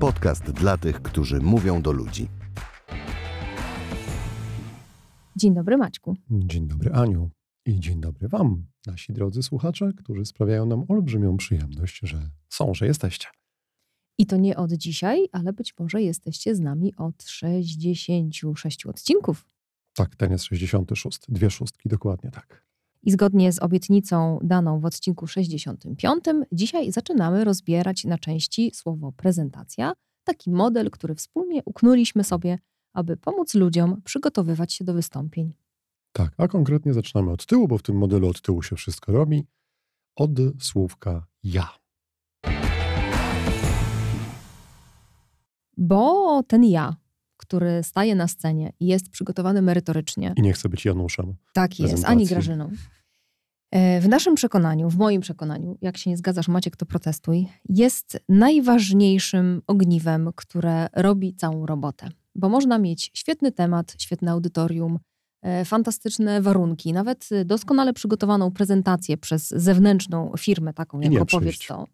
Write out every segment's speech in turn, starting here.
Podcast dla tych, którzy mówią do ludzi. Dzień dobry, Maćku. Dzień dobry, Aniu. I dzień dobry Wam, nasi drodzy słuchacze, którzy sprawiają nam olbrzymią przyjemność, że są, że jesteście. I to nie od dzisiaj, ale być może jesteście z nami od 66 odcinków. Tak, ten jest 66. Dwie szóstki, dokładnie tak. I zgodnie z obietnicą daną w odcinku 65, dzisiaj zaczynamy rozbierać na części słowo prezentacja, taki model, który wspólnie uknuliśmy sobie, aby pomóc ludziom przygotowywać się do wystąpień. Tak, a konkretnie zaczynamy od tyłu, bo w tym modelu od tyłu się wszystko robi. Od słówka ja. Bo ten ja, który staje na scenie i jest przygotowany merytorycznie. I nie chce być Januszem. Tak jest, ani Grażyną. E, w naszym przekonaniu, w moim przekonaniu, jak się nie zgadzasz, Maciek, to protestuj, jest najważniejszym ogniwem, które robi całą robotę. Bo można mieć świetny temat, świetne audytorium, e, fantastyczne warunki, nawet doskonale przygotowaną prezentację przez zewnętrzną firmę, taką jak opowiedz to.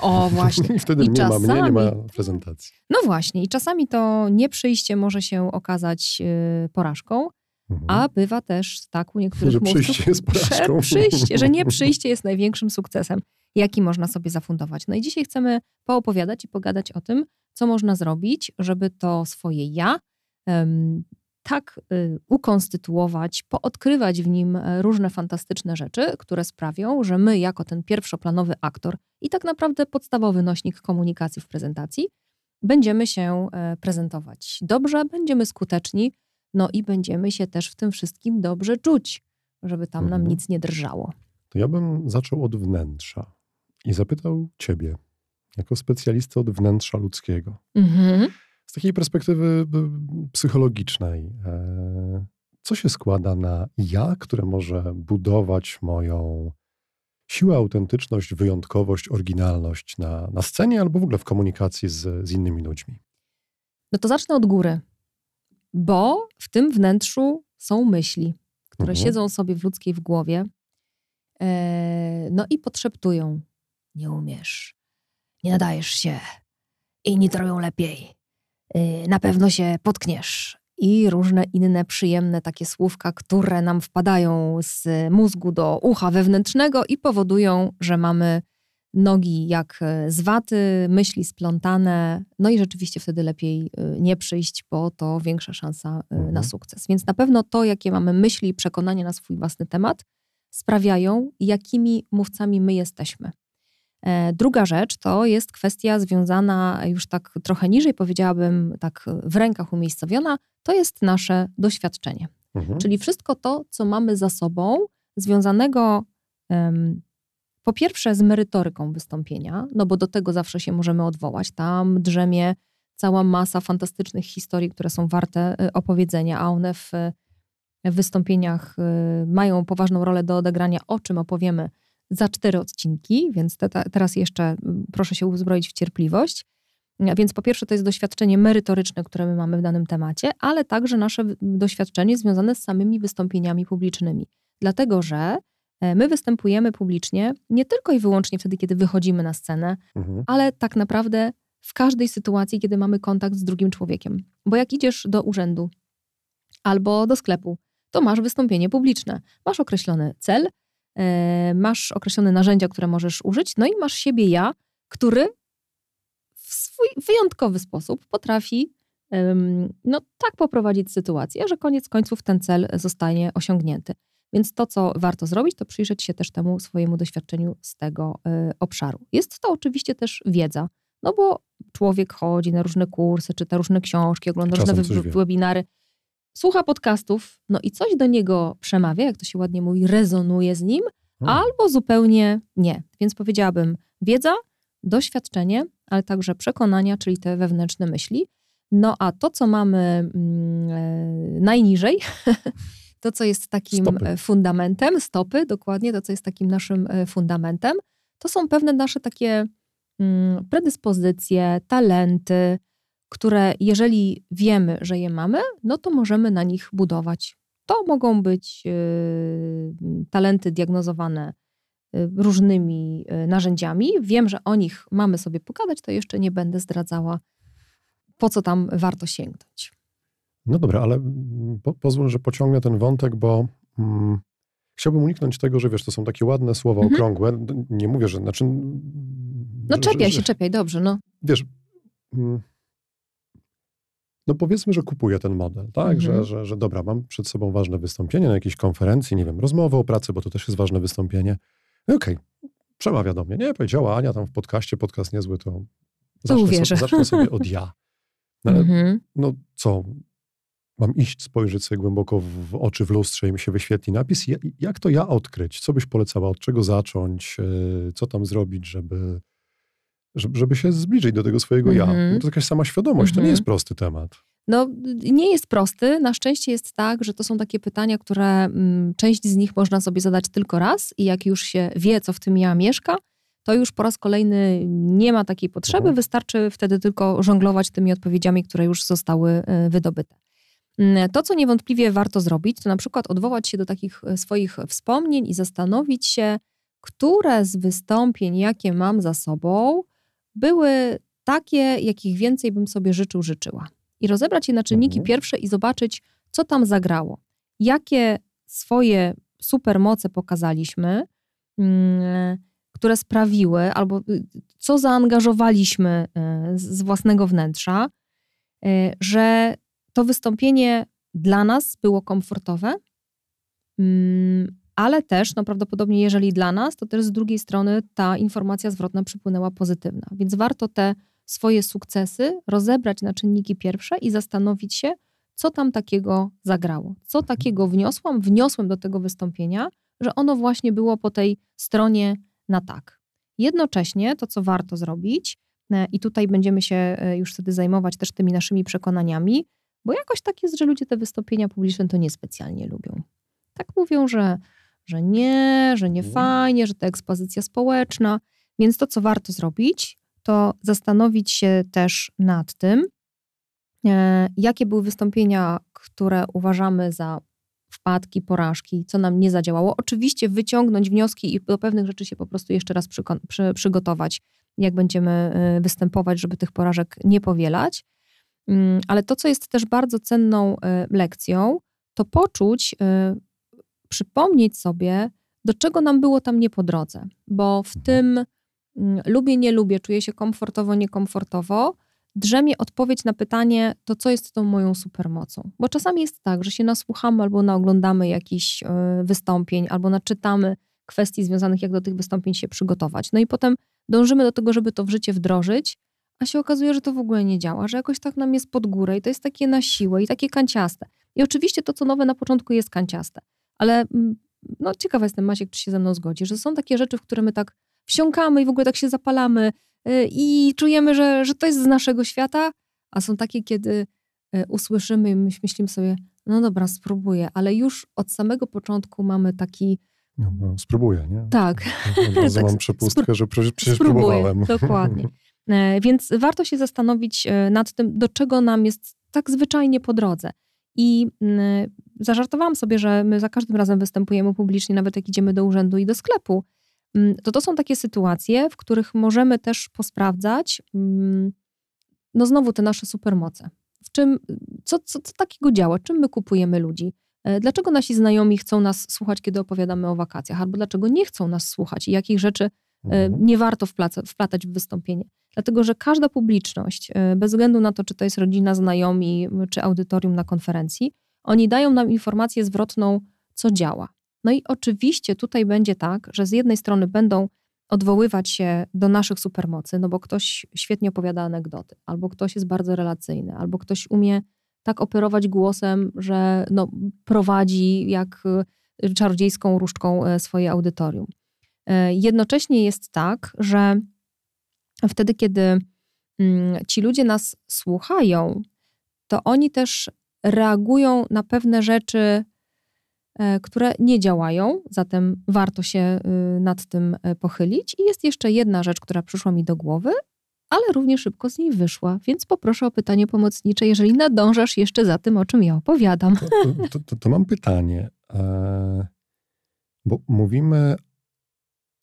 O, właśnie. I wtedy I nie czasami, ma mnie, nie ma prezentacji. No właśnie, i czasami to nieprzyjście może się okazać yy, porażką, mhm. a bywa też tak u niektórych że przyjście jest porażką. Że, przyjście, że nie przyjście jest największym sukcesem, jaki można sobie zafundować. No i dzisiaj chcemy poopowiadać i pogadać o tym, co można zrobić, żeby to swoje ja tak y, ukonstytuować, poodkrywać w nim e, różne fantastyczne rzeczy, które sprawią, że my, jako ten pierwszoplanowy aktor i tak naprawdę podstawowy nośnik komunikacji w prezentacji, będziemy się e, prezentować dobrze, będziemy skuteczni, no i będziemy się też w tym wszystkim dobrze czuć, żeby tam nam mhm. nic nie drżało. To ja bym zaczął od wnętrza i zapytał Ciebie, jako specjalistę od wnętrza ludzkiego. Mhm z takiej perspektywy psychologicznej, e, co się składa na ja, które może budować moją siłę, autentyczność, wyjątkowość, oryginalność na, na scenie albo w ogóle w komunikacji z, z innymi ludźmi? No to zacznę od góry, bo w tym wnętrzu są myśli, które mhm. siedzą sobie w ludzkiej w głowie, e, no i podszeptują: Nie umiesz, nie nadajesz się, inni to robią lepiej. Y, na pewno się potkniesz. I różne inne przyjemne takie słówka, które nam wpadają z mózgu do ucha wewnętrznego i powodują, że mamy nogi jak z waty, myśli splątane, no i rzeczywiście wtedy lepiej y, nie przyjść, bo to większa szansa y, na mhm. sukces. Więc na pewno to, jakie mamy myśli i przekonania na swój własny temat, sprawiają, jakimi mówcami my jesteśmy. E, druga rzecz to jest kwestia związana już tak trochę niżej, powiedziałabym tak w rękach umiejscowiona, to jest nasze doświadczenie. Mhm. Czyli wszystko to, co mamy za sobą, związanego um, po pierwsze z merytoryką wystąpienia, no bo do tego zawsze się możemy odwołać. Tam drzemie cała masa fantastycznych historii, które są warte e, opowiedzenia, a one w, w wystąpieniach e, mają poważną rolę do odegrania, o czym opowiemy za cztery odcinki, więc te, te, teraz jeszcze mm, proszę się uzbroić w cierpliwość. Więc po pierwsze to jest doświadczenie merytoryczne, które my mamy w danym temacie, ale także nasze doświadczenie związane z samymi wystąpieniami publicznymi. Dlatego, że my występujemy publicznie nie tylko i wyłącznie wtedy, kiedy wychodzimy na scenę, mhm. ale tak naprawdę w każdej sytuacji, kiedy mamy kontakt z drugim człowiekiem. Bo jak idziesz do urzędu albo do sklepu, to masz wystąpienie publiczne. Masz określony cel, E, masz określone narzędzia, które możesz użyć, no i masz siebie ja, który w swój wyjątkowy sposób potrafi no, tak poprowadzić sytuację, że koniec końców ten cel zostanie osiągnięty. Więc to, co warto zrobić, to przyjrzeć się też temu swojemu doświadczeniu z tego y, obszaru. Jest to oczywiście też wiedza, no bo człowiek chodzi na różne kursy, czyta różne książki, ogląda różne webinary słucha podcastów, no i coś do niego przemawia, jak to się ładnie mówi, rezonuje z nim, hmm. albo zupełnie nie. Więc powiedziałabym wiedza, doświadczenie, ale także przekonania, czyli te wewnętrzne myśli. No a to, co mamy mm, e, najniżej, to, co jest takim stopy. E, fundamentem, stopy, dokładnie, to, co jest takim naszym e, fundamentem, to są pewne nasze takie mm, predyspozycje, talenty, które jeżeli wiemy, że je mamy, no to możemy na nich budować. To mogą być yy, talenty diagnozowane różnymi narzędziami. Wiem, że o nich mamy sobie pogadać, to jeszcze nie będę zdradzała, po co tam warto sięgnąć. No dobra, ale po, pozwól, że pociągnę ten wątek, bo mm, chciałbym uniknąć tego, że wiesz, to są takie ładne słowa mhm. okrągłe. Nie mówię, że znaczy. No czepiaj że, się, czepiaj, dobrze, no. Wiesz. Mm, no powiedzmy, że kupuję ten model, tak? Mhm. Że, że, że dobra, mam przed sobą ważne wystąpienie na jakiejś konferencji, nie wiem, rozmowę o pracy, bo to też jest ważne wystąpienie. No okej, okay, przemawia do mnie. Nie, powiedziała Ania tam w podcaście, podcast niezły, to, to zacznę, sobie, zacznę sobie od ja. No, mhm. no co, mam iść, spojrzeć sobie głęboko w oczy w lustrze i mi się wyświetli napis. Jak to ja odkryć? Co byś polecała? Od czego zacząć? E, co tam zrobić, żeby, żeby się zbliżyć do tego swojego mm -hmm. ja? Mhm. To jakaś sama świadomość, mm -hmm. to nie jest mhm. prosty temat. No, nie jest prosty. Na szczęście jest tak, że to są takie pytania, które mm, część z nich można sobie zadać tylko raz i jak już się wie, co w tym ja mieszka, to już po raz kolejny nie ma takiej potrzeby. Mhm. Wystarczy wtedy tylko żonglować tymi odpowiedziami, które już zostały e, wydobyte. Mm, to, co niewątpliwie warto zrobić, to na przykład odwołać się do takich e, swoich wspomnień i zastanowić się, które z wystąpień, jakie mam za sobą, były takie, jakich więcej bym sobie życzył, życzyła. I rozebrać je na czynniki mhm. pierwsze i zobaczyć, co tam zagrało. Jakie swoje supermoce pokazaliśmy, mm, które sprawiły, albo y, co zaangażowaliśmy y, z własnego wnętrza, y, że to wystąpienie dla nas było komfortowe, mm, ale też, no prawdopodobnie jeżeli dla nas, to też z drugiej strony ta informacja zwrotna przypłynęła pozytywna. Więc warto te swoje sukcesy rozebrać na czynniki pierwsze i zastanowić się, co tam takiego zagrało, co takiego wniosłam, wniosłem do tego wystąpienia, że ono właśnie było po tej stronie na tak. Jednocześnie to, co warto zrobić, e, i tutaj będziemy się e, już wtedy zajmować też tymi naszymi przekonaniami, bo jakoś tak jest, że ludzie te wystąpienia publiczne to niespecjalnie lubią. Tak mówią, że, że nie, że nie mhm. fajnie, że to ekspozycja społeczna. Więc to, co warto zrobić, to zastanowić się też nad tym, e, jakie były wystąpienia, które uważamy za wpadki, porażki, co nam nie zadziałało. Oczywiście wyciągnąć wnioski i do pewnych rzeczy się po prostu jeszcze raz przy, przy, przygotować, jak będziemy e, występować, żeby tych porażek nie powielać. Mm, ale to, co jest też bardzo cenną e, lekcją, to poczuć, e, przypomnieć sobie, do czego nam było tam nie po drodze, bo w mhm. tym mm, lubię, nie lubię, czuję się komfortowo, niekomfortowo, drzemie odpowiedź na pytanie, to co jest tą moją supermocą. Bo czasami jest tak, że się nasłuchamy albo naoglądamy jakichś e, wystąpień, albo naczytamy kwestii związanych, jak do tych wystąpień się przygotować. No i potem dążymy do tego, żeby to w życie wdrożyć, a się okazuje, że to w ogóle nie działa, że jakoś tak nam jest pod górę i to jest takie na siłę i takie kanciaste. I oczywiście to, co nowe na początku jest kanciaste, ale mm, no ciekawa jestem, Maciek, czy się ze mną zgodzi, że są takie rzeczy, w które my tak wsiąkamy i w ogóle tak się zapalamy yy, i czujemy, że, że to jest z naszego świata, a są takie, kiedy yy, usłyszymy i myślimy sobie, no dobra, spróbuję, ale już od samego początku mamy taki no, no, spróbuję, nie? Tak. Od razu tak, mam przepustkę, że przecież, przecież próbowałem. Dokładnie. E, więc warto się zastanowić e, nad tym, do czego nam jest tak zwyczajnie po drodze. I zażartowałam sobie, że my za każdym razem występujemy publicznie, nawet jak idziemy do urzędu i do sklepu. To to są takie sytuacje, w których możemy też posprawdzać, no znowu te nasze supermoce. W czym, co, co, co takiego działa? Czym my kupujemy ludzi? E, dlaczego nasi znajomi chcą nas słuchać, kiedy opowiadamy o wakacjach? Albo dlaczego nie chcą nas słuchać i jakich rzeczy mhm. nie warto wplatać w wystąpienie? Dlatego, że każda publiczność, e, bez względu na to, czy to jest rodzina, znajomi, czy audytorium na konferencji, oni dają nam informację zwrotną, co działa. No i oczywiście tutaj będzie tak, że z jednej strony będą odwoływać się do naszych supermocy, no bo ktoś świetnie opowiada anegdoty, albo ktoś jest bardzo relacyjny, albo ktoś umie tak operować głosem, że no, prowadzi jak e, czarodziejską różdżką e, swoje audytorium. Jednocześnie jest tak, że wtedy, kiedy mm, ci ludzie nas słuchają, to oni też reagują na pewne rzeczy, e, które nie działają, zatem warto się y, nad tym e, pochylić. I jest jeszcze jedna rzecz, która przyszła mi do głowy, ale równie szybko z niej wyszła, więc poproszę o pytanie pomocnicze, jeżeli nadążasz jeszcze za tym, o czym ja opowiadam. To, to, to, to mam pytanie, e, bo mówimy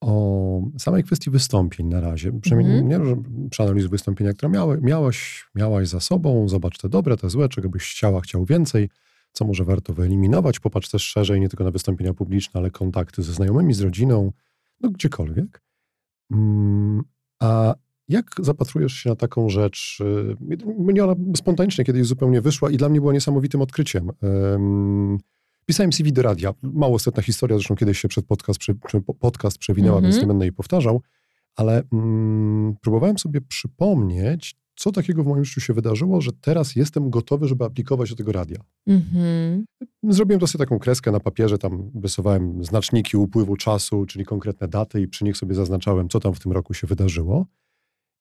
o samej kwestii wystąpień na razie. Przynajmniej Mhm. nie, że przeanalizuj wystąpienia, które miały, miałaś, miałaś za sobą, zobacz te dobre, te złe, czego byś chciała, chciał więcej, co może warto wyeliminować. Popatrz też szerzej, nie tylko na wystąpienia publiczne, ale kontakty ze znajomymi, z rodziną, no gdziekolwiek. Mm, A jak zapatrujesz się na taką rzecz? y, Mnie ona spontanicznie kiedyś zupełnie wyszła i dla mnie była niesamowitym odkryciem. Pisałem CV do radia. Mało setna historia, zresztą kiedyś się przed podcast, prze, podcast przewinęła, Mhm. więc nie będę jej powtarzał, ale mm, próbowałem sobie przypomnieć, co takiego w moim życiu się wydarzyło, że teraz jestem gotowy, żeby aplikować do tego radia. Mhm. Zrobiłem to sobie taką kreskę na papierze, tam rysowałem znaczniki upływu czasu, czyli konkretne daty i przy nich sobie zaznaczałem, co tam w tym roku się wydarzyło.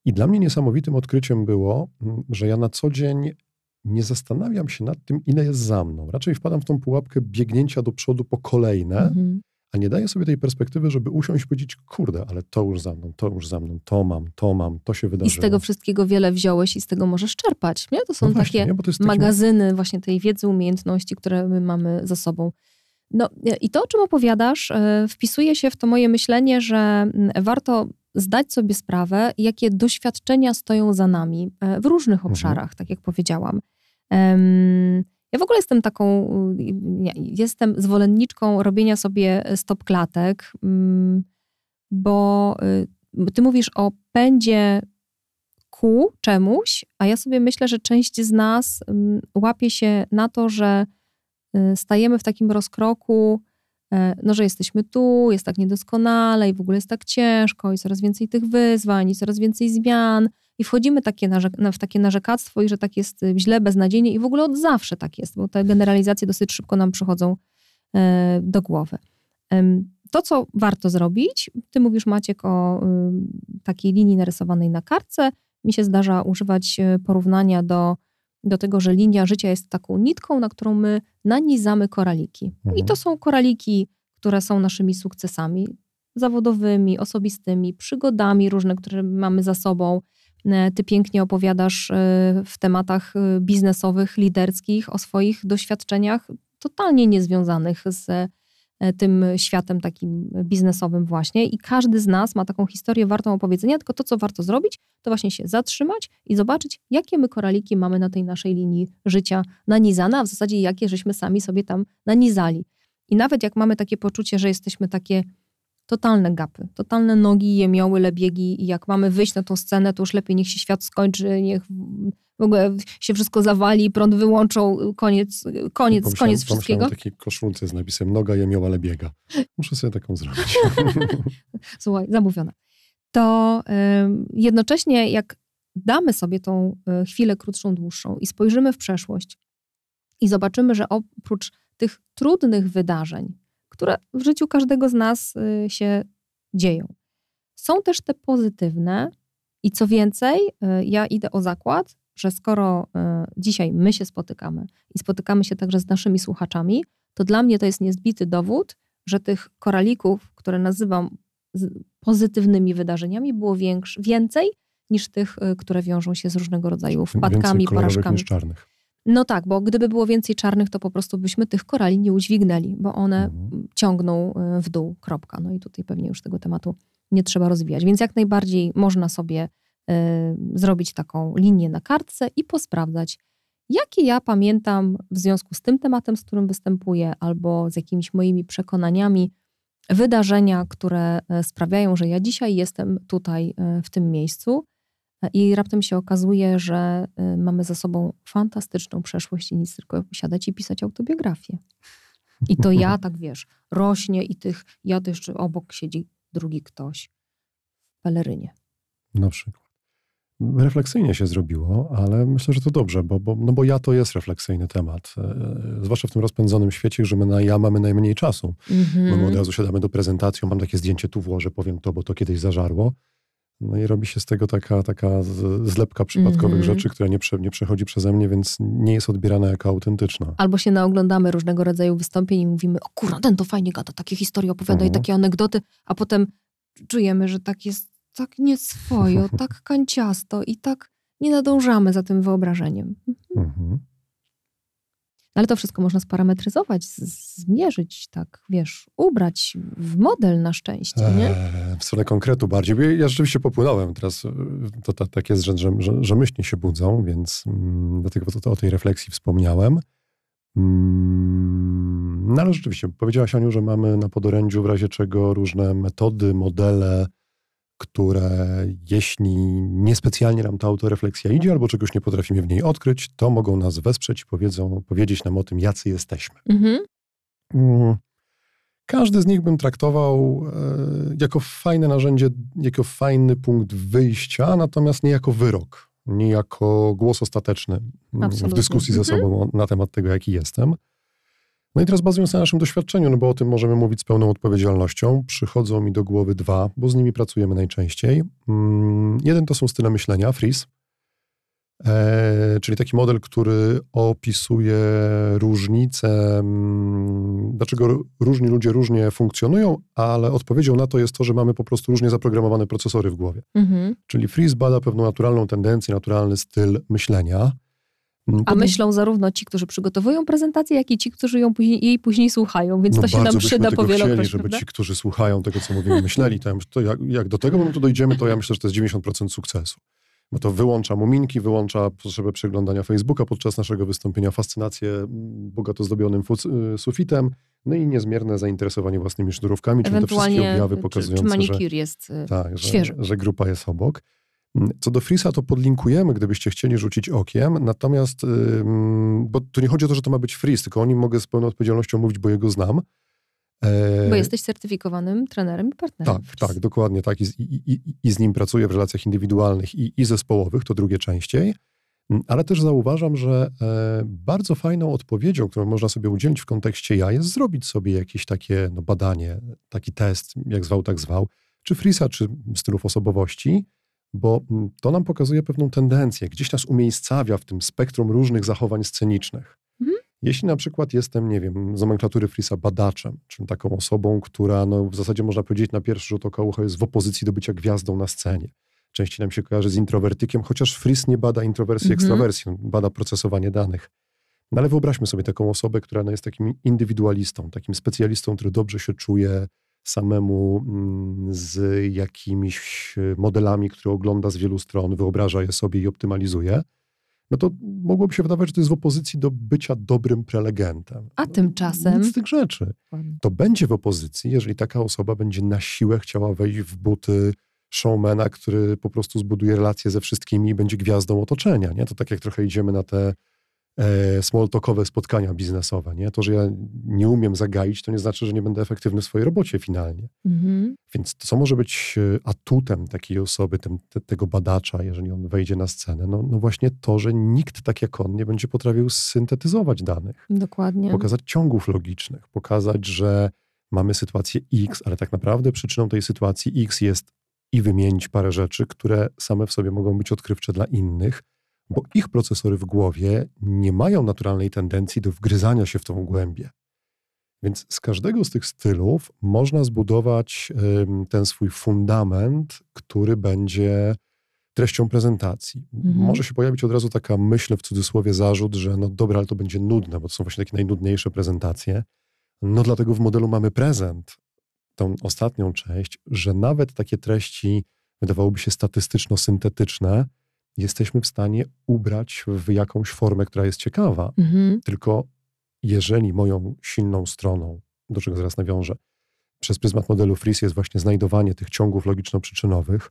I dla mnie niesamowitym odkryciem było, mm, że ja na co dzień nie zastanawiam się nad tym, ile jest za mną. Raczej wpadam w tą pułapkę biegnięcia do przodu po kolejne, Mhm. a nie daję sobie tej perspektywy, żeby usiąść i powiedzieć, kurde, ale to już za mną, to już za mną, to mam, to mam, to się I wydarzyło. z tego wszystkiego wiele wziąłeś i z tego możesz czerpać. Nie? To są no właśnie, takie to jest taki- magazyny właśnie tej wiedzy, umiejętności, które my mamy za sobą. No i to, o czym opowiadasz, e, wpisuje się w to moje myślenie, że mm, warto zdać sobie sprawę, jakie doświadczenia stoją za nami e, w różnych Mhm. obszarach, tak jak powiedziałam. Ja w ogóle jestem taką, jestem zwolenniczką robienia sobie stop klatek, mm, bo y, ty mówisz o pędzie ku czemuś, a ja sobie myślę, że część z nas mm, łapie się na to, że stajemy w takim rozkroku, e, no, że jesteśmy tu, jest tak niedoskonale i w ogóle jest tak ciężko i coraz więcej tych wyzwań i coraz więcej zmian i wchodzimy takie w takie narzekactwo i że tak jest y, źle, beznadziejnie i w ogóle od zawsze tak jest, bo te generalizacje dosyć szybko nam przychodzą e, do głowy. To, co warto zrobić, ty mówisz Maciek o takiej linii narysowanej na kartce, mi się zdarza używać e, porównania do, do tego, że linia życia jest taką nitką, na którą my nanizamy koraliki. I Mhm. to są koraliki, które są naszymi sukcesami zawodowymi, osobistymi, przygodami różne, które mamy za sobą. E, Ty pięknie opowiadasz e, w tematach e, biznesowych, liderskich o swoich doświadczeniach totalnie niezwiązanych z tym światem takim biznesowym właśnie i każdy z nas ma taką historię wartą opowiedzenia, tylko to, co warto zrobić, to właśnie się zatrzymać i zobaczyć, jakie my koraliki mamy na tej naszej linii życia nanizane, a w zasadzie jakie żeśmy sami sobie tam nanizali. I nawet jak mamy takie poczucie, że jesteśmy takie totalne gapy, totalne nogi, jemioły, lebiegi i jak mamy wyjść na tą scenę, to już lepiej niech się świat skończy, niech w ogóle się wszystko zawali, prąd wyłączą, koniec, koniec, Pomyślałem- koniec wszystkiego. Pomyślałem o takiej koszulce z napisem noga jemioła, ale biega. Muszę sobie taką zrobić. słuchaj, zamówione. To ym, jednocześnie jak damy sobie tą y, chwilę krótszą, dłuższą i spojrzymy w przeszłość i zobaczymy, że oprócz tych trudnych wydarzeń, które w życiu każdego z nas y, się dzieją, są też te pozytywne i co więcej, y, ja idę o zakład, że skoro y, dzisiaj my się spotykamy i spotykamy się także z naszymi słuchaczami, to dla mnie to jest niezbity dowód, że tych koralików, które nazywam pozytywnymi wydarzeniami, było więcej niż tych, które wiążą się z różnego rodzaju wpadkami, Więcej porażkami. niż czarnych. No tak, bo gdyby było więcej czarnych, to po prostu byśmy tych korali nie udźwignęli, bo one Mhm. ciągną y, w dół, kropka. No i tutaj pewnie już tego tematu nie trzeba rozwijać. Więc jak najbardziej można sobie y, zrobić taką linię na kartce i posprawdzać, jakie ja pamiętam w związku z tym tematem, z którym występuję, albo z jakimiś moimi przekonaniami, wydarzenia, które e, sprawiają, że ja dzisiaj jestem tutaj e, w tym miejscu. I raptem się okazuje, że e, mamy za sobą fantastyczną przeszłość i nic tylko siadać i pisać autobiografię. I to ja, tak wiesz, rośnie i tych, ja to jeszcze obok siedzi drugi ktoś w pelerynie. Na przykład. Refleksyjnie się zrobiło, ale myślę, że to dobrze, bo, bo, no bo ja to jest refleksyjny temat. E, zwłaszcza w tym rozpędzonym świecie, że my na ja mamy najmniej czasu. Bo my od razu siadamy do prezentacji, mam takie zdjęcie, tu włożę, powiem to, bo to kiedyś zażarło. No i robi się z tego taka, taka zlepka przypadkowych Mhm. rzeczy, która nie, prze, nie przechodzi przeze mnie, więc nie jest odbierana jako autentyczna. Albo się naoglądamy różnego rodzaju wystąpień i mówimy, o kurwa, ten to fajnie gada, takie historie opowiada i Mhm. takie anegdoty, a potem czujemy, że tak jest tak nieswojo, tak kanciasto i tak nie nadążamy za tym wyobrażeniem. Mhm. Ale to wszystko można sparametryzować, zmierzyć, tak, wiesz, ubrać w model na szczęście, nie? Eee, w stronę konkretu bardziej. Ja rzeczywiście popłynąłem teraz. To, to tak jest, że, że, że myśli się budzą, więc mm, dlatego to, to o tej refleksji wspomniałem. Mm, no ale rzeczywiście, powiedziałaś Aniu, że mamy na podorędziu w razie czego różne metody, modele, które jeśli niespecjalnie nam ta autorefleksja idzie albo czegoś nie potrafimy w niej odkryć, to mogą nas wesprzeć i powiedzą, powiedzieć nam o tym, jacy jesteśmy. Mhm. Mm. Każdy z nich bym traktował e, jako fajne narzędzie, jako fajny punkt wyjścia, natomiast nie jako wyrok, nie jako głos ostateczny Absolutnie. w dyskusji mhm. ze sobą na temat tego, jaki jestem. No i teraz bazując na naszym doświadczeniu, no bo o tym możemy mówić z pełną odpowiedzialnością, przychodzą mi do głowy dwa, bo z nimi pracujemy najczęściej. Mm, jeden to są style myślenia, Freeze, czyli taki model, który opisuje różnice, mm, dlaczego różni ludzie różnie funkcjonują, ale odpowiedzią na to jest to, że mamy po prostu różnie zaprogramowane procesory w głowie. Mhm. Czyli Freeze bada pewną naturalną tendencję, naturalny styl myślenia. Mm, A myślą zarówno ci, którzy przygotowują prezentację, jak i ci, którzy ją później, jej później słuchają, więc no to się nam przyda po wielokroć. żeby prawda? ci, którzy słuchają tego, co mówimy, myśleli. To, ja myślę, to jak, jak, do tego momentu dojdziemy, to ja myślę, że to jest 90% sukcesu. Bo to wyłącza muminki, wyłącza potrzebę przeglądania Facebooka podczas naszego wystąpienia, fascynację bogato zdobionym y, sufitem, no i niezmierne zainteresowanie własnymi sznurówkami, czyli te wszystkie objawy pokazujące, czy, czy że, jest y, tak, że, że grupa jest obok. Co do Frisa, to podlinkujemy, gdybyście chcieli rzucić okiem, natomiast, bo tu nie chodzi o to, że to ma być Fris, tylko o nim mogę z pełną odpowiedzialnością mówić, bo jego znam. E, bo jesteś certyfikowanym trenerem i partnerem. Tak, tak, dokładnie tak. I, i, i, I, z nim pracuję w relacjach indywidualnych i, zespołowych, to drugie częściej. Ale też zauważam, że e, bardzo fajną odpowiedzią, którą można sobie udzielić w kontekście ja, jest zrobić sobie jakieś takie no, badanie, taki test, jak zwał, tak zwał, czy Frisa, czy stylów osobowości, bo mm, to nam pokazuje pewną tendencję, gdzieś nas umiejscawia w tym spektrum różnych zachowań scenicznych. Mhm. Jeśli na przykład jestem, nie wiem, z nomenklatury Frisa badaczem, czyli taką osobą, która no, w zasadzie można powiedzieć na pierwszy rzut oka ucha jest w opozycji do bycia gwiazdą na scenie. Częściej nam się kojarzy z introwertykiem, chociaż Fris nie bada introwersji, mhm. ekstrawersji, bada procesowanie danych. No ale wyobraźmy sobie taką osobę, która no, jest takim indywidualistą, takim specjalistą, który dobrze się czuje samemu mm, z jakimiś modelami, które ogląda z wielu stron, wyobraża je sobie i optymalizuje, no to mogłoby się wydawać, że to jest w opozycji do bycia dobrym prelegentem. A tymczasem. Nic z tych rzeczy. To będzie w opozycji, jeżeli taka osoba będzie na siłę chciała wejść w buty showmana, który po prostu zbuduje relacje ze wszystkimi i będzie gwiazdą otoczenia. Nie? To tak jak trochę idziemy na te e, small-talkowe spotkania biznesowe. Nie? To, że ja nie umiem zagaić, to nie znaczy, że nie będę efektywny w swojej robocie finalnie. Mhm. Więc to, co może być e, atutem takiej osoby, te, tego badacza, jeżeli on wejdzie na scenę, no, no właśnie to, że nikt tak jak on nie będzie potrafił syntetyzować danych. Dokładnie. Pokazać ciągów logicznych, pokazać, że mamy sytuację X, ale tak naprawdę przyczyną tej sytuacji X jest i wymienić parę rzeczy, które same w sobie mogą być odkrywcze dla innych, bo ich procesory w głowie nie mają naturalnej tendencji do wgryzania się w tą głębię. Więc z każdego z tych stylów można zbudować ten swój fundament, który będzie treścią prezentacji. Mhm. Może się pojawić od razu taka myśl, w cudzysłowie zarzut, że no dobra, ale to będzie nudne, bo to są właśnie takie najnudniejsze prezentacje. No dlatego w modelu mamy prezent, tą ostatnią część, że nawet takie treści wydawałoby się statystyczno-syntetyczne, jesteśmy w stanie ubrać w jakąś formę, która jest ciekawa. Mhm. Tylko jeżeli moją silną stroną, do czego zaraz nawiążę, przez pryzmat modelu Fris jest właśnie znajdowanie tych ciągów logiczno-przyczynowych,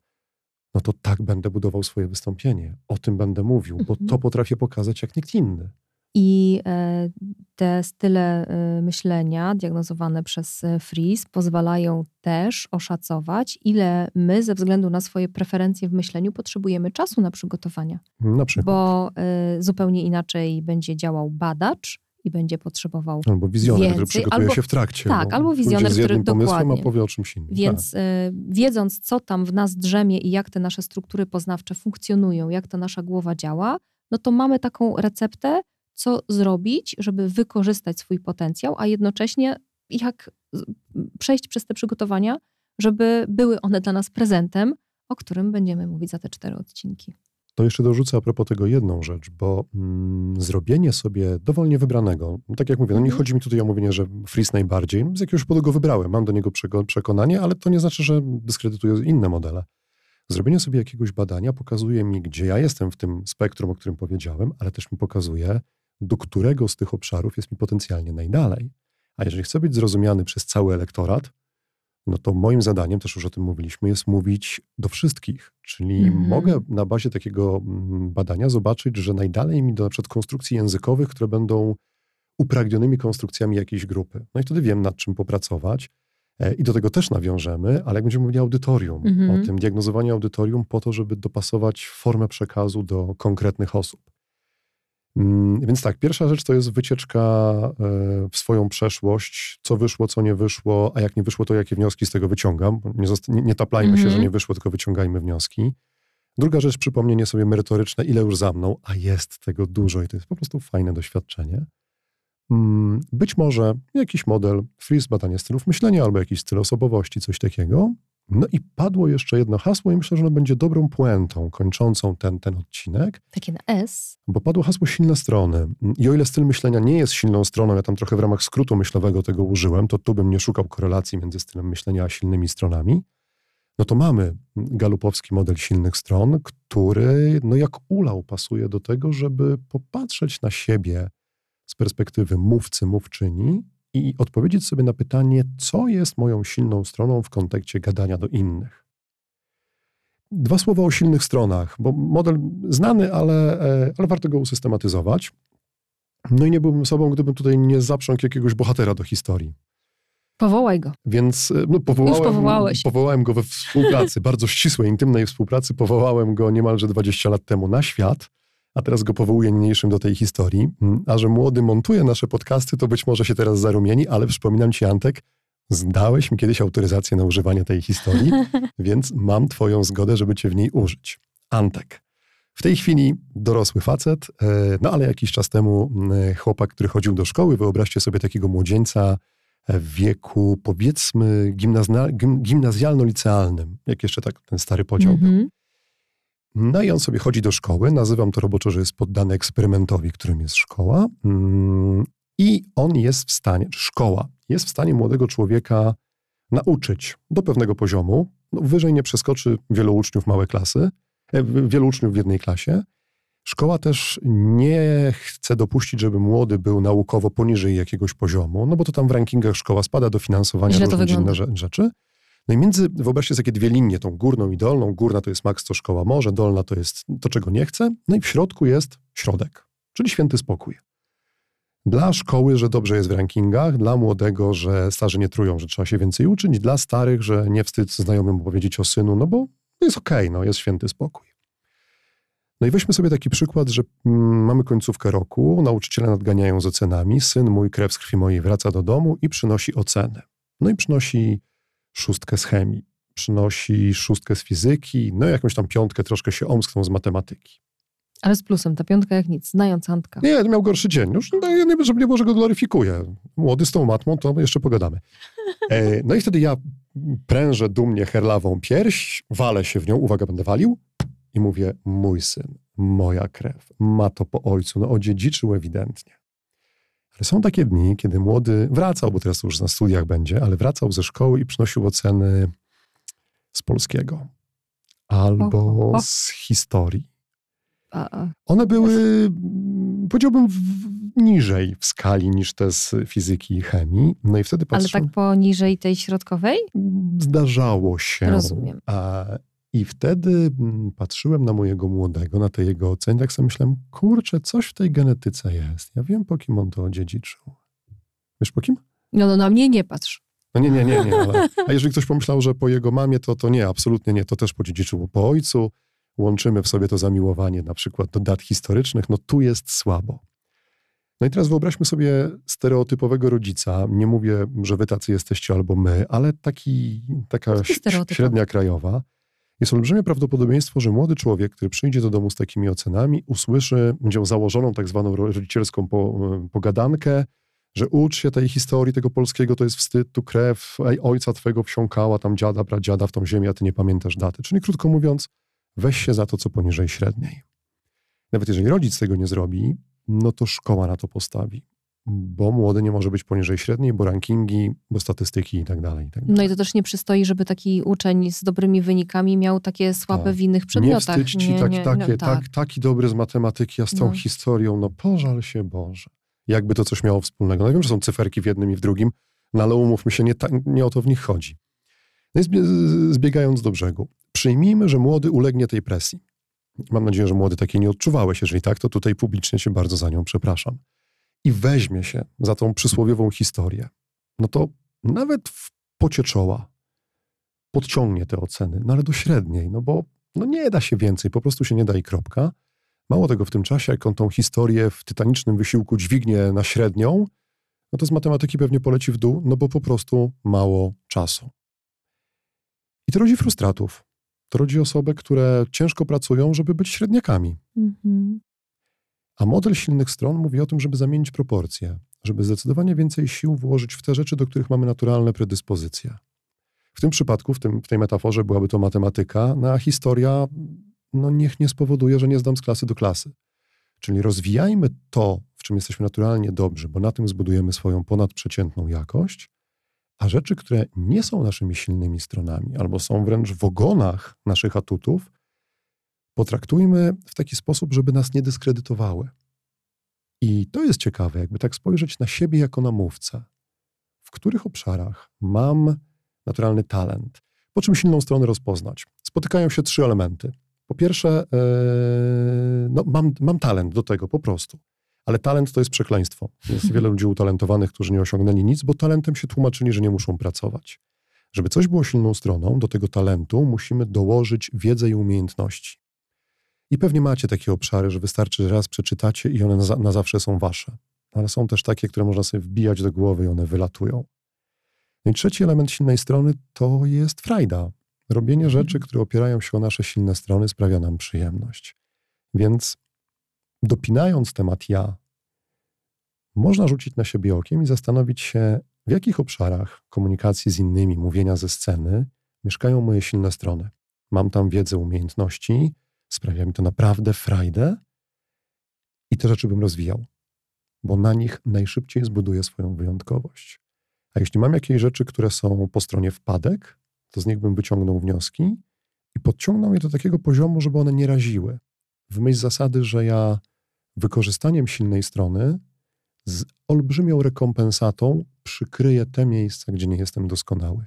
no to tak będę budował swoje wystąpienie. O tym będę mówił, bo to mhm. potrafię pokazać jak nikt inny. I e, te style e, myślenia diagnozowane przez e, Fries pozwalają też oszacować, ile my ze względu na swoje preferencje w myśleniu potrzebujemy czasu na przygotowania. Na przykład. Bo zupełnie inaczej będzie działał badacz, i będzie potrzebował Albo wizjoner, więcej, który przygotuje albo, się w trakcie. Tak, albo wizjoner, z który dokładnie. a powie o czymś innym. Więc tak. y, wiedząc, co tam w nas drzemie i jak te nasze struktury poznawcze funkcjonują, jak ta nasza głowa działa, no to mamy taką receptę, co zrobić, żeby wykorzystać swój potencjał, a jednocześnie jak przejść przez te przygotowania, żeby były one dla nas prezentem, o którym będziemy mówić za te cztery odcinki. to jeszcze dorzucę a propos tego jedną rzecz, bo mm, zrobienie sobie dowolnie wybranego, tak jak mówię, no nie Mhm. chodzi mi tutaj o mówienie, że Fris najbardziej, z jakiegoś powodu go wybrałem, mam do niego przeko- przekonanie, ale to nie znaczy, że dyskredytuję inne modele. Zrobienie sobie jakiegoś badania pokazuje mi, gdzie ja jestem w tym spektrum, o którym powiedziałem, ale też mi pokazuje, do którego z tych obszarów jest mi potencjalnie najdalej. A jeżeli chcę być zrozumiany przez cały elektorat, no to moim zadaniem, też już o tym mówiliśmy, jest mówić do wszystkich. Czyli Mhm. mogę na bazie takiego mm, badania zobaczyć, że najdalej mi do na przykład konstrukcji językowych, które będą upragnionymi konstrukcjami jakiejś grupy. No i wtedy wiem, nad czym popracować. E, I do tego też nawiążemy, ale jak będziemy mówili audytorium, Mhm. o tym diagnozowaniu audytorium po to, żeby dopasować formę przekazu do konkretnych osób. Mm, Więc tak, pierwsza rzecz to jest wycieczka e, w swoją przeszłość, co wyszło, co nie wyszło, a jak nie wyszło, to jakie wnioski z tego wyciągam. Nie, nie, nie taplajmy się, Mhm. że nie wyszło, tylko wyciągajmy wnioski. Druga rzecz, przypomnienie sobie merytoryczne, ile już za mną, a jest tego dużo i to jest po prostu fajne doświadczenie. Mm, Być może jakiś model, freeze, badanie stylów myślenia albo jakiś styl osobowości, coś takiego. No i padło jeszcze jedno hasło i myślę, że ono będzie dobrą puentą kończącą ten, ten odcinek. Takie na S. Bo padło hasło silne strony. I o ile styl myślenia nie jest silną stroną, ja tam trochę w ramach skrótu myślowego tego użyłem, to tu bym nie szukał korelacji między stylem myślenia a silnymi stronami. No to mamy galupowski model silnych stron, który no jak ulał pasuje do tego, żeby popatrzeć na siebie z perspektywy mówcy, mówczyni i odpowiedzieć sobie na pytanie, co jest moją silną stroną w kontekście gadania do innych. Dwa słowa o silnych stronach, bo model znany, ale, e, ale warto go usystematyzować. No i nie byłbym sobą, gdybym tutaj nie zaprzągł jakiegoś bohatera do historii. Powołaj go. Więc e, no, powołałem, powołałem go we współpracy, bardzo ścisłej, intymnej współpracy. Powołałem go niemalże 20 lat temu na świat, a teraz go powołuję niniejszym do tej historii. Mm, A że młody montuje nasze podcasty, to być może się teraz zarumieni, ale przypominam ci, Antek, zdałeś mi kiedyś autoryzację na używanie tej historii, więc mam twoją zgodę, żeby cię w niej użyć. Antek. W tej chwili dorosły facet, e, no ale jakiś czas temu mm, chłopak, który chodził do szkoły, wyobraźcie sobie takiego młodzieńca e, w wieku powiedzmy gimnazjalno-licealnym, jak jeszcze tak ten stary podział był. No i on sobie chodzi do szkoły, nazywam to roboczo, że jest poddany eksperymentowi, którym jest szkoła. Mm, I on jest w stanie, czy szkoła, jest w stanie młodego człowieka nauczyć do pewnego poziomu. No, wyżej nie przeskoczy wielu uczniów małe klasy, e, wielu uczniów w jednej klasie. Szkoła też nie chce dopuścić, żeby młody był naukowo poniżej jakiegoś poziomu, no bo to tam w rankingach szkoła spada, różne wygląda. inne rze- rzeczy. No i między, wyobraźcie sobie dwie linie, tą górną i dolną. Górna to jest maks, co szkoła może, dolna to jest to, czego nie chce. No i w środku jest środek, czyli święty spokój. Dla szkoły, że dobrze jest w rankingach, dla młodego, że starzy nie trują, że trzeba się więcej uczyć, dla starych, że nie wstyd znajomym powiedzieć o synu, no bo jest okej, no jest święty spokój. No i weźmy sobie taki przykład, że mm, mamy końcówkę roku, nauczyciele nadganiają z ocenami, syn mój, krew z krwi mojej wraca do domu i przynosi oceny. No i przynosi szóstkę z chemii, przynosi szóstkę z fizyki, no i jakąś tam piątkę troszkę się omsknął z matematyki. Ale z plusem, ta piątka jak nic, znając Antka. Nie, miał gorszy dzień. Już no, nie, żeby nie było, że go gloryfikuję. Młody z tą matmą, to jeszcze pogadamy. E, no i wtedy ja prężę dumnie herlawą pierś, walę się w nią, uwaga, będę walił i mówię, mój syn, moja krew, ma to po ojcu, no odziedziczył ewidentnie. Są takie dni, kiedy młody wracał, bo teraz już na studiach będzie, ale wracał ze szkoły i przynosił oceny z polskiego albo z historii. One były, powiedziałbym, niżej w skali niż te z fizyki i chemii. No i wtedy Ale tak poniżej tej środkowej? zdarzało się. Rozumiem. I wtedy mm, patrzyłem na mojego młodego, na te jego oceny, tak sobie myślałem, kurczę, coś w tej genetyce jest. Ja wiem, po kim on to odziedziczył. Wiesz po kim? No, no na mnie nie patrz. No nie, nie, nie, nie. Ale, a jeżeli ktoś pomyślał, że po jego mamie, to, to nie, absolutnie nie. To też podziedziczył po ojcu. Łączymy w sobie to zamiłowanie na przykład do dat historycznych. No tu jest słabo. No i teraz wyobraźmy sobie stereotypowego rodzica. Nie mówię, że wy tacy jesteście albo my, ale taki, taka średnia krajowa. Jest olbrzymie prawdopodobieństwo, że młody człowiek, który przyjdzie do domu z takimi ocenami, usłyszy, będzie założoną tak zwaną ro- rodzicielską po, pogadankę, że ucz się tej historii tego polskiego, to jest wstyd, tu krew, ej, ojca twego wsiąkała, tam dziada, pradziada w tą ziemię, a ty nie pamiętasz daty. Czyli krótko mówiąc, weź się za to, co poniżej średniej. Nawet jeżeli rodzic tego nie zrobi, no to szkoła na to postawi bo młody nie może być poniżej średniej, bo rankingi, bo statystyki i tak dalej. Tak. No i to też nie przystoi, żeby taki uczeń z dobrymi wynikami miał takie słabe tak. w innych przedmiotach. Nie wstydź ci nie, tak, nie, takie, no, tak. tak. taki dobry z matematyki, a z tą no. historią, no pożal się Boże. Jakby to coś miało wspólnego. No wiem, że są cyferki w jednym i w drugim, no ale umówmy się, nie, ta, nie o to w nich chodzi. No i zbiegając do brzegu, przyjmijmy, że młody ulegnie tej presji. Mam nadzieję, że młody takiej nie odczuwałeś. Jeżeli tak, to tutaj publicznie cię bardzo za nią przepraszam i weźmie się za tą przysłowiową historię, no to nawet w pocie czoła podciągnie te oceny, no ale do średniej, no bo no nie da się więcej, po prostu się nie da i kropka. Mało tego, w tym czasie, jak on tą historię w tytanicznym wysiłku dźwignie na średnią, no to z matematyki pewnie poleci w dół, no bo po prostu mało czasu. I to rodzi frustratów. To rodzi osoby, które ciężko pracują, żeby być średniakami. Mhm. A model silnych stron mówi o tym, żeby zamienić proporcje, żeby zdecydowanie więcej sił włożyć w te rzeczy, do których mamy naturalne predyspozycje. W tym przypadku, w, tym, w tej metaforze byłaby to matematyka, no a historia no niech nie spowoduje, że nie zdam z klasy do klasy. Czyli rozwijajmy to, w czym jesteśmy naturalnie dobrzy, bo na tym zbudujemy swoją ponadprzeciętną jakość, a rzeczy, które nie są naszymi silnymi stronami, albo są wręcz w ogonach naszych atutów, potraktujmy w taki sposób, żeby nas nie dyskredytowały. I to jest ciekawe, jakby tak spojrzeć na siebie jako na mówcę. W których obszarach mam naturalny talent? Po czym silną stronę rozpoznać? Spotykają się trzy elementy. Po pierwsze, yy, no, mam, mam talent do tego po prostu. Ale talent to jest przekleństwo. Jest wiele ludzi utalentowanych, którzy nie osiągnęli nic, bo talentem się tłumaczyli, że nie muszą pracować. Żeby coś było silną stroną, do tego talentu musimy dołożyć wiedzę i umiejętności. I pewnie macie takie obszary, że wystarczy, że raz przeczytacie i one na, na zawsze są wasze. Ale są też takie, które można sobie wbijać do głowy i one wylatują. I trzeci element silnej strony to jest frajda. Robienie mhm. rzeczy, które opierają się o nasze silne strony, sprawia nam przyjemność. Więc dopinając temat ja, można rzucić na siebie okiem i zastanowić się, w jakich obszarach komunikacji z innymi, mówienia ze sceny mieszkają moje silne strony. Mam tam wiedzę, umiejętności, Sprawia mi to naprawdę frajdę i te rzeczy bym rozwijał, bo na nich najszybciej zbuduję swoją wyjątkowość. A jeśli mam jakieś rzeczy, które są po stronie wpadek, to z nich bym wyciągnął wnioski i podciągnął je do takiego poziomu, żeby one nie raziły. W myśl zasady, że ja wykorzystaniem silnej strony z olbrzymią rekompensatą przykryję te miejsca, gdzie nie jestem doskonały.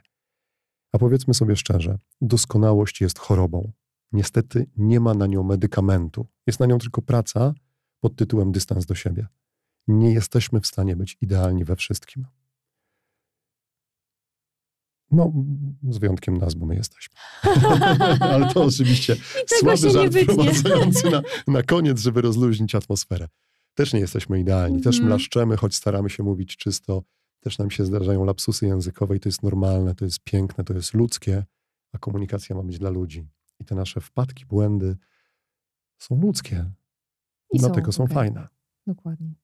A powiedzmy sobie szczerze, doskonałość jest chorobą. Niestety nie ma na nią medykamentu. Jest na nią tylko praca pod tytułem dystans do siebie. Nie jesteśmy w stanie być idealni we wszystkim. No, z wyjątkiem nas, bo my jesteśmy. Ale to oczywiście słaby żart wprowadzający na, na koniec, żeby rozluźnić atmosferę. Też nie jesteśmy idealni, mm. też mhm. mlaszczemy, choć staramy się mówić czysto. Też nam się zdarzają lapsusy językowe i to jest normalne, to jest piękne, to jest ludzkie, a komunikacja ma być dla ludzi. I te nasze wpadki, błędy są ludzkie. I dlatego są, są okay. fajne. Dokładnie.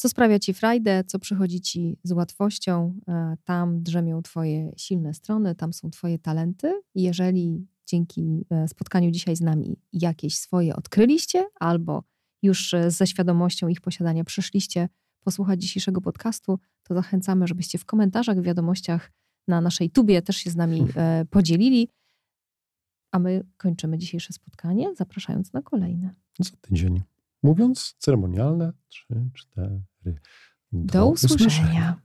Co sprawia ci frajdę, co przychodzi ci z łatwością, e, tam drzemią twoje silne strony, tam są twoje talenty. Jeżeli dzięki e, spotkaniu dzisiaj z nami jakieś swoje odkryliście, albo już e, ze świadomością ich posiadania przyszliście posłuchać dzisiejszego podcastu, to zachęcamy, żebyście w komentarzach, w wiadomościach na naszej tubie też się z nami podzielili. A my kończymy dzisiejsze spotkanie, zapraszając na kolejne. Za tydzień. Mówiąc ceremonialne, trzy, cztery. Do, Do usłyszenia. usłyszenia.